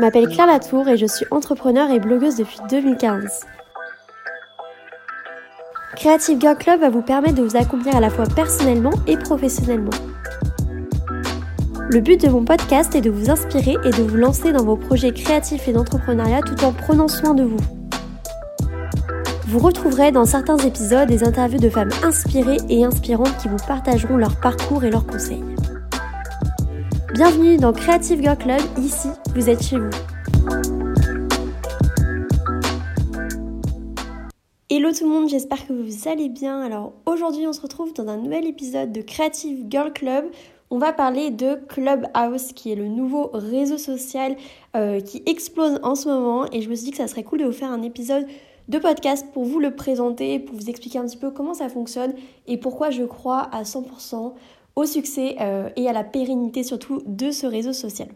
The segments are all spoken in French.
Je m'appelle Claire Latour et je suis entrepreneur et blogueuse depuis 2015. Creative Girl Club va vous permettre de vous accomplir à la fois personnellement et professionnellement. Le but de mon podcast est de vous inspirer et de vous lancer dans vos projets créatifs et d'entrepreneuriat tout en prenant soin de vous. Vous retrouverez dans certains épisodes des interviews de femmes inspirées et inspirantes qui vous partageront leur parcours et leurs conseils. Bienvenue dans Creative Girl Club, ici vous êtes chez vous. Hello tout le monde, j'espère que vous allez bien. Alors aujourd'hui on se retrouve dans un nouvel épisode de Creative Girl Club. On va parler de Clubhouse qui est le nouveau réseau social euh, qui explose en ce moment et je me suis dit que ça serait cool de vous faire un épisode de podcast pour vous le présenter, pour vous expliquer un petit peu comment ça fonctionne et pourquoi je crois à 100% au succès euh, et à la pérennité surtout de ce réseau social.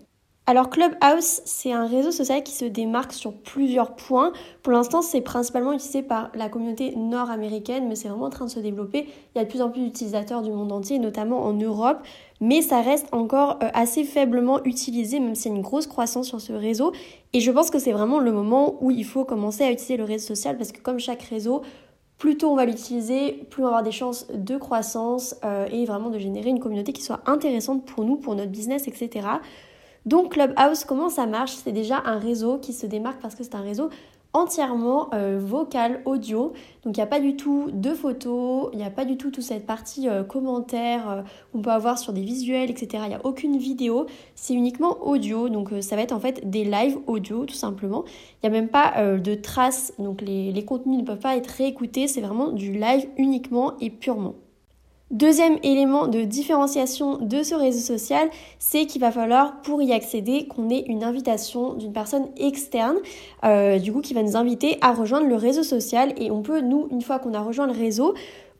Alors Clubhouse, c'est un réseau social qui se démarque sur plusieurs points. Pour l'instant, c'est principalement utilisé par la communauté nord-américaine, mais c'est vraiment en train de se développer. Il y a de plus en plus d'utilisateurs du monde entier, notamment en Europe, mais ça reste encore euh, assez faiblement utilisé, même s'il y a une grosse croissance sur ce réseau. Et je pense que c'est vraiment le moment où il faut commencer à utiliser le réseau social, parce que comme chaque réseau, plus tôt on va l'utiliser, plus on va avoir des chances de croissance euh, et vraiment de générer une communauté qui soit intéressante pour nous, pour notre business, etc. Donc Clubhouse, comment ça marche? C'est déjà un réseau qui se démarque parce que c'est un réseau entièrement euh, vocal, audio. Donc il n'y a pas du tout de photos, il n'y a pas du tout toute cette partie euh, commentaire euh, qu'on peut avoir sur des visuels, etc. Il n'y a aucune vidéo, c'est uniquement audio. Donc ça va être en fait des lives audio tout simplement. Il n'y a même pas de traces, donc les, les contenus ne peuvent pas être réécoutés, c'est vraiment du live uniquement et purement. Deuxième élément de différenciation de ce réseau social, c'est qu'il va falloir pour y accéder qu'on ait une invitation d'une personne externe, euh, du coup qui va nous inviter à rejoindre le réseau social et on peut nous, une fois qu'on a rejoint le réseau,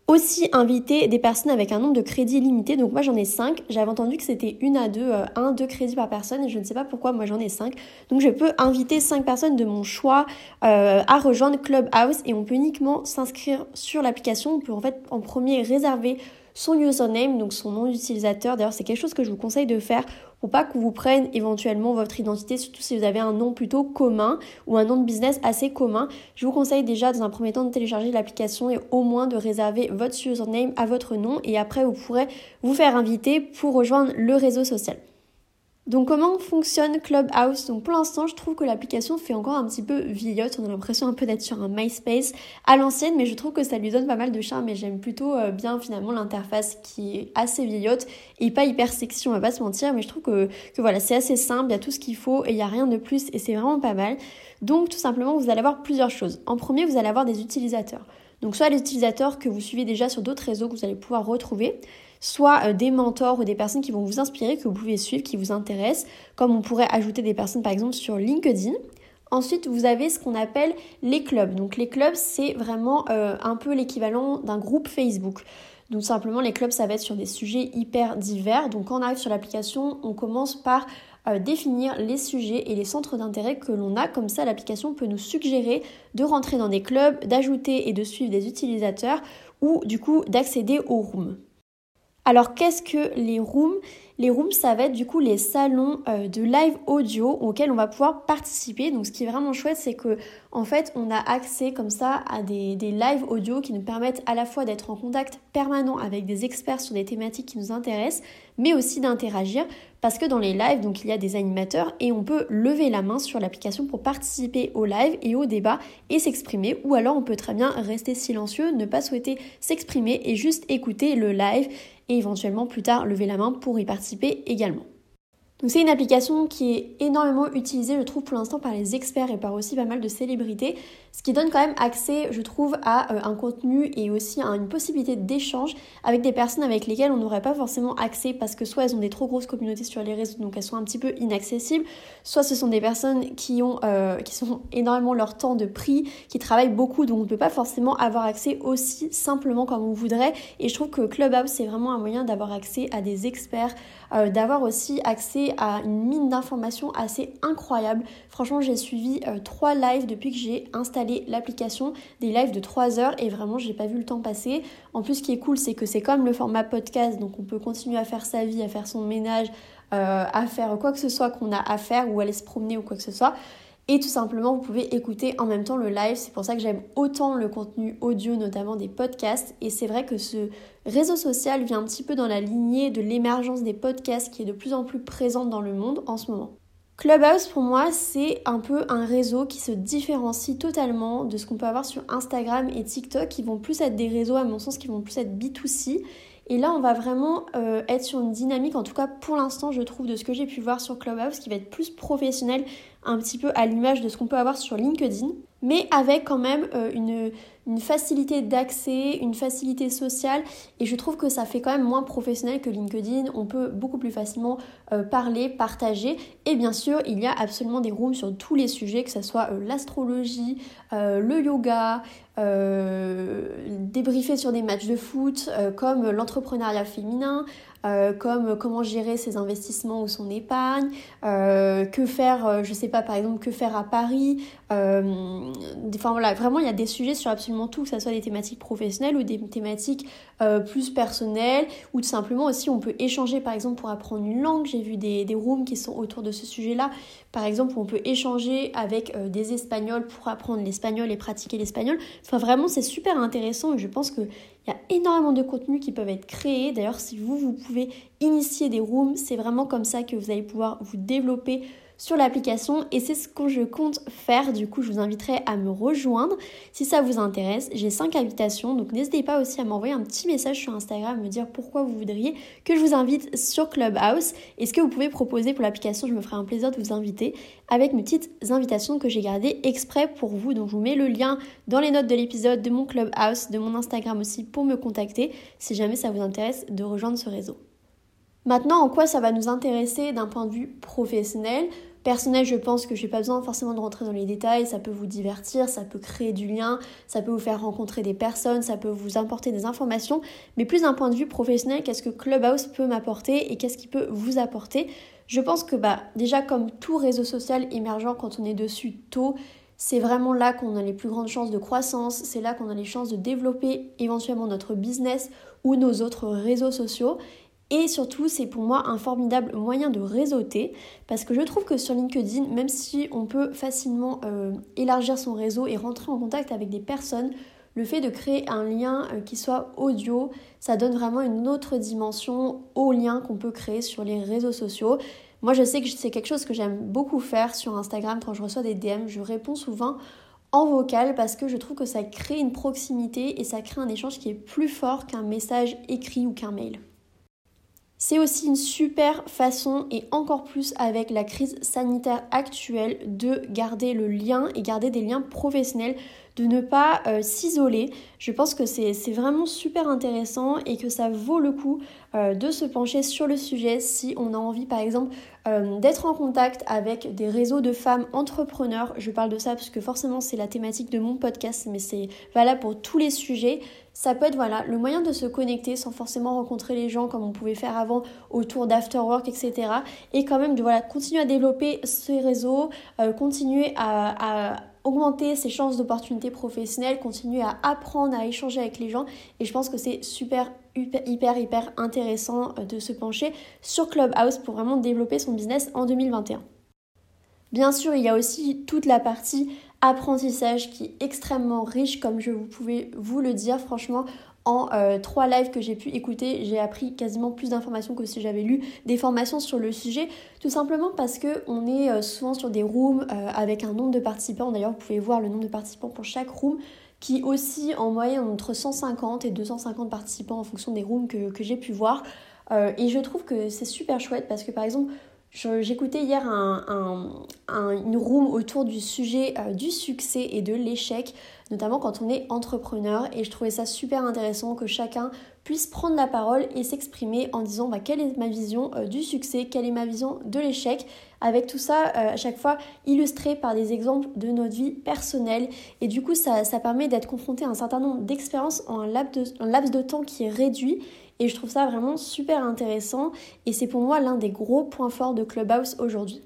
aussi inviter des personnes avec un nombre de crédits limité. Donc moi j'en ai 5. J'avais entendu que c'était une à deux, euh, un, deux crédits par personne et je ne sais pas pourquoi moi j'en ai 5. Donc je peux inviter 5 personnes de mon choix euh, à rejoindre Clubhouse et on peut uniquement s'inscrire sur l'application. On peut en fait en premier réserver son username, donc son nom d'utilisateur. D'ailleurs, c'est quelque chose que je vous conseille de faire pour pas qu'on vous prenne éventuellement votre identité, surtout si vous avez un nom plutôt commun ou un nom de business assez commun. Je vous conseille déjà dans un premier temps de télécharger l'application et au moins de réserver votre username à votre nom et après vous pourrez vous faire inviter pour rejoindre le réseau social. Donc comment fonctionne Clubhouse? Donc pour l'instant, je trouve que l'application fait encore un petit peu vieillotte. On a l'impression un peu d'être sur un MySpace à l'ancienne, mais je trouve que ça lui donne pas mal de charme et j'aime plutôt euh, bien finalement l'interface qui est assez vieillotte et pas hyper sexy, on va pas se mentir, mais je trouve que, que voilà, c'est assez simple, il y a tout ce qu'il faut et il n'y a rien de plus et c'est vraiment pas mal. Donc tout simplement, vous allez avoir plusieurs choses. En premier, vous allez avoir des utilisateurs. Donc soit les utilisateurs que vous suivez déjà sur d'autres réseaux que vous allez pouvoir retrouver, soit euh, des mentors ou des personnes qui vont vous inspirer, que vous pouvez suivre, qui vous intéressent, comme on pourrait ajouter des personnes par exemple sur LinkedIn. Ensuite, vous avez ce qu'on appelle les clubs. Donc les clubs, c'est vraiment euh, un peu l'équivalent d'un groupe Facebook. Donc simplement, les clubs, ça va être sur des sujets hyper divers. Donc quand on arrive sur l'application, on commence par euh, définir les sujets et les centres d'intérêt que l'on a. Comme ça, l'application peut nous suggérer de rentrer dans des clubs, d'ajouter et de suivre des utilisateurs ou du coup d'accéder aux rooms. Alors qu'est-ce que les rooms? Les rooms, ça va être du coup les salons euh, de live audio auxquels on va pouvoir participer. Donc ce qui est vraiment chouette, c'est que en fait, on a accès comme ça à des, des live audio qui nous permettent à la fois d'être en contact permanent avec des experts sur des thématiques qui nous intéressent, mais aussi d'interagir. Parce que dans les lives, donc il y a des animateurs et on peut lever la main sur l'application pour participer au live et au débat et s'exprimer. Ou alors on peut très bien rester silencieux, ne pas souhaiter s'exprimer et juste écouter le live et éventuellement plus tard lever la main pour y participer également. Donc c'est une application qui est énormément utilisée, je trouve, pour l'instant par les experts et par aussi pas mal de célébrités, ce qui donne quand même accès, je trouve, à euh, un contenu et aussi à une possibilité d'échange avec des personnes avec lesquelles on n'aurait pas forcément accès parce que soit elles ont des trop grosses communautés sur les réseaux, donc elles sont un petit peu inaccessibles, soit ce sont des personnes qui ont, euh, qui sont énormément leur temps de prix, qui travaillent beaucoup, donc on ne peut pas forcément avoir accès aussi simplement comme on voudrait. Et je trouve que Clubhouse c'est vraiment un moyen d'avoir accès à des experts, euh, d'avoir aussi accès à une mine d'informations assez incroyable. Franchement, j'ai suivi euh, trois lives depuis que j'ai installé l'application, des lives de 3 heures et vraiment, j'ai pas vu le temps passer. En plus, ce qui est cool, c'est que c'est comme le format podcast, donc on peut continuer à faire sa vie, à faire son ménage, à faire quoi que ce soit qu'on a à faire ou aller se promener ou quoi que ce soit. Et tout simplement, vous pouvez écouter en même temps le live. C'est pour ça que j'aime autant le contenu audio, notamment des podcasts. Et c'est vrai que ce réseau social vient un petit peu dans la lignée de l'émergence des podcasts qui est de plus en plus présente dans le monde en ce moment. Clubhouse, pour moi, c'est un peu un réseau qui se différencie totalement de ce qu'on peut avoir sur Instagram et TikTok, qui vont plus être des réseaux, à mon sens, qui vont plus être B2C. Et là, on va vraiment euh, être sur une dynamique, en tout cas pour l'instant, je trouve, de ce que j'ai pu voir sur Clubhouse, qui va être plus professionnel, un petit peu à l'image de ce qu'on peut avoir sur LinkedIn, mais avec quand même euh, une, une facilité d'accès, une facilité sociale et je trouve que ça fait quand même moins professionnel que LinkedIn. On peut beaucoup plus facilement euh, parler, partager et bien sûr il y a absolument des rooms sur tous les sujets, que ce soit euh, l'astrologie, euh, le yoga, débriefer sur des matchs de foot comme l'entrepreneuriat féminin, euh, comme comment gérer ses investissements ou son épargne, euh, que faire, euh, je sais pas par exemple, que faire à Paris. enfin voilà, vraiment il y a des sujets sur absolument tout, que ce soit des thématiques professionnelles ou des thématiques plus personnelles, ou tout simplement aussi on peut échanger par exemple pour apprendre une langue. J'ai vu des, des rooms qui sont autour de ce sujet-là. Par exemple, on peut échanger avec des Espagnols pour apprendre l'espagnol et pratiquer l'espagnol. Enfin vraiment c'est super intéressant et je pense que il y a énormément de contenus qui peuvent être créés. D'ailleurs, si vous, vous pouvez initier des rooms, c'est vraiment comme ça que vous allez pouvoir vous développer sur l'application et c'est ce que je compte faire. Du coup, je vous inviterai à me rejoindre si ça vous intéresse. J'ai 5 invitations, donc n'hésitez pas aussi à m'envoyer un petit message sur Instagram, me dire pourquoi vous voudriez que je vous invite sur Clubhouse et ce que vous pouvez proposer pour l'application? Je me ferai un plaisir de vous inviter avec mes petites invitations que j'ai gardées exprès pour vous. Donc, je vous mets le lien dans les notes de l'épisode de mon Clubhouse, de mon Instagram aussi pour me contacter si jamais ça vous intéresse de rejoindre ce réseau. Maintenant, en quoi ça va nous intéresser d'un point de vue professionnel? Personnel, je pense que je n'ai pas besoin forcément de rentrer dans les détails, ça peut vous divertir, ça peut créer du lien, ça peut vous faire rencontrer des personnes, ça peut vous apporter des informations, mais plus d'un point de vue professionnel, qu'est-ce que Clubhouse peut m'apporter et qu'est-ce qui peut vous apporter? Je pense que bah déjà comme tout réseau social émergent quand on est dessus tôt, c'est vraiment là qu'on a les plus grandes chances de croissance, c'est là qu'on a les chances de développer éventuellement notre business ou nos autres réseaux sociaux. Et surtout, c'est pour moi un formidable moyen de réseauter parce que je trouve que sur LinkedIn, même si on peut facilement euh, élargir son réseau et rentrer en contact avec des personnes, le fait de créer un lien euh, qui soit audio, ça donne vraiment une autre dimension au lien qu'on peut créer sur les réseaux sociaux. Moi, je sais que c'est quelque chose que j'aime beaucoup faire sur Instagram quand je reçois des DM. Je réponds souvent en vocal parce que je trouve que ça crée une proximité et ça crée un échange qui est plus fort qu'un message écrit ou qu'un mail. C'est aussi une super façon, et encore plus avec la crise sanitaire actuelle, de garder le lien et garder des liens professionnels, de ne pas euh, s'isoler. Je pense que c'est vraiment super intéressant et que ça vaut le coup euh, de se pencher sur le sujet si on a envie par exemple euh, d'être en contact avec des réseaux de femmes entrepreneurs. Je parle de ça parce que forcément c'est la thématique de mon podcast, mais c'est valable pour tous les sujets ça peut être voilà, le moyen de se connecter sans forcément rencontrer les gens comme on pouvait faire avant autour d'afterwork, etc. Et quand même de voilà, continuer à développer ces réseaux, continuer à, augmenter ses chances d'opportunités professionnelles, continuer à apprendre, à échanger avec les gens. Et je pense que c'est super, hyper, hyper, intéressant euh, de se pencher sur Clubhouse pour vraiment développer son business en 2021. Bien sûr, il y a aussi toute la partie apprentissage qui est extrêmement riche, comme je vous pouvais vous le dire. Franchement, en euh, trois lives que j'ai pu écouter, j'ai appris quasiment plus d'informations que si j'avais lu des formations sur le sujet, tout simplement parce que on est euh, souvent sur des rooms euh, avec un nombre de participants. D'ailleurs, vous pouvez voir le nombre de participants pour chaque room qui aussi en moyenne entre 150 et 250 participants en fonction des rooms que, j'ai pu voir. et je trouve que c'est super chouette parce que par exemple, J'écoutais hier une room autour du sujet euh, du succès et de l'échec, notamment quand on est entrepreneur. Et je trouvais ça super intéressant que chacun puisse prendre la parole et s'exprimer en disant bah, quelle est ma vision euh, du succès, quelle est ma vision de l'échec, avec tout ça euh, à chaque fois illustré par des exemples de notre vie personnelle. Et du coup, ça, permet d'être confronté à un certain nombre d'expériences en un laps de temps qui est réduit et je trouve ça vraiment super intéressant et c'est pour moi l'un des gros points forts de Clubhouse aujourd'hui.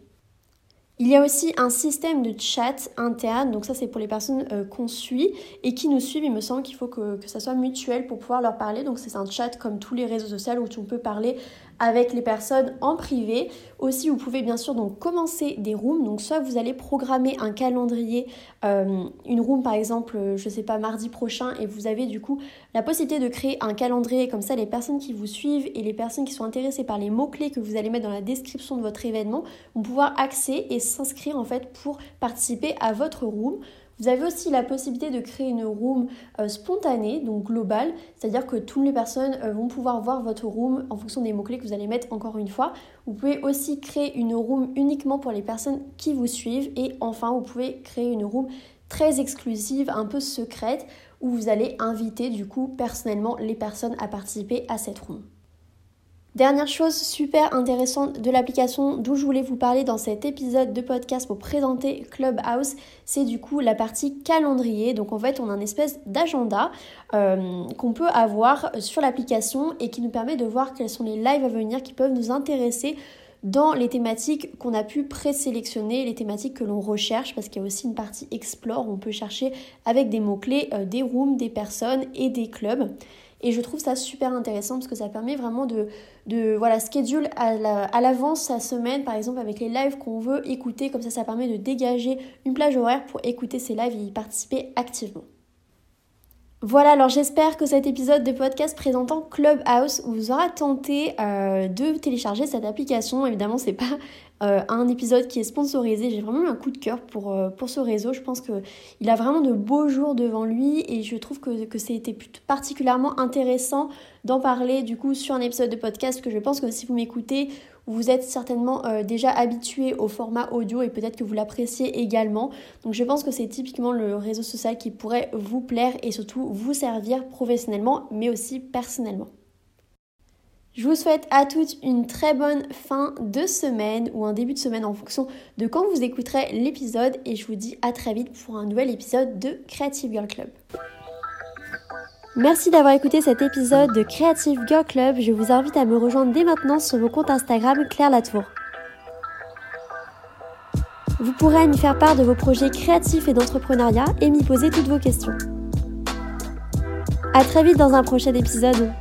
Il y a aussi un système de chat interne, donc ça c'est pour les personnes euh, qu'on suit et qui nous suivent. Il me semble qu'il faut que, que, ça soit mutuel pour pouvoir leur parler. Donc c'est un chat comme tous les réseaux sociaux où tu peux parler avec les personnes en privé. Aussi, vous pouvez bien sûr donc commencer des rooms. Donc soit vous allez programmer un calendrier, euh, une room par exemple, euh, je sais pas, mardi prochain, et vous avez du coup la possibilité de créer un calendrier comme ça les personnes qui vous suivent et les personnes qui sont intéressées par les mots-clés que vous allez mettre dans la description de votre événement vont pouvoir accéder et s'inscrire en fait pour participer à votre room. Vous avez aussi la possibilité de créer une room euh, spontanée, donc globale, c'est-à-dire que toutes les personnes euh, vont pouvoir voir votre room en fonction des mots-clés que vous allez mettre encore une fois. Vous pouvez aussi créer une room uniquement pour les personnes qui vous suivent et enfin vous pouvez créer une room très exclusive, un peu secrète, où vous allez inviter du coup personnellement les personnes à participer à cette room. Dernière chose super intéressante de l'application d'où je voulais vous parler dans cet épisode de podcast pour présenter Clubhouse, c'est du coup la partie calendrier. Donc en fait on a une espèce d'agenda euh, qu'on peut avoir sur l'application et qui nous permet de voir quels sont les lives à venir qui peuvent nous intéresser dans les thématiques qu'on a pu présélectionner, les thématiques que l'on recherche, parce qu'il y a aussi une partie explore où on peut chercher avec des mots-clés euh, des rooms, des personnes et des clubs. Et je trouve ça super intéressant parce que ça permet vraiment de, de voilà, schedule à l'avance sa semaine, par exemple avec les lives qu'on veut écouter. Comme ça, ça permet de dégager une plage horaire pour écouter ces lives et y participer activement. Voilà, alors j'espère que cet épisode de podcast présentant Clubhouse vous aura tenté euh, de télécharger cette application. Évidemment, c'est pas euh, un épisode qui est sponsorisé. J'ai vraiment un coup de cœur pour, euh, ce réseau. Je pense qu'il a vraiment de beaux jours devant lui et je trouve que, que c'était particulièrement intéressant d'en parler du coup sur un épisode de podcast que je pense que si vous m'écoutez vous êtes certainement euh, déjà habitué au format audio et peut-être que vous l'appréciez également. Donc je pense que c'est typiquement le réseau social qui pourrait vous plaire et surtout vous servir professionnellement mais aussi personnellement. Je vous souhaite à toutes une très bonne fin de semaine ou un début de semaine en fonction de quand vous écouterez l'épisode et je vous dis à très vite pour un nouvel épisode de Creative Girl Club. Merci d'avoir écouté cet épisode de Creative Girl Club. Je vous invite à me rejoindre dès maintenant sur mon compte Instagram Claire Latour. Vous pourrez m'y faire part de vos projets créatifs et d'entrepreneuriat et m'y poser toutes vos questions. A très vite dans un prochain épisode.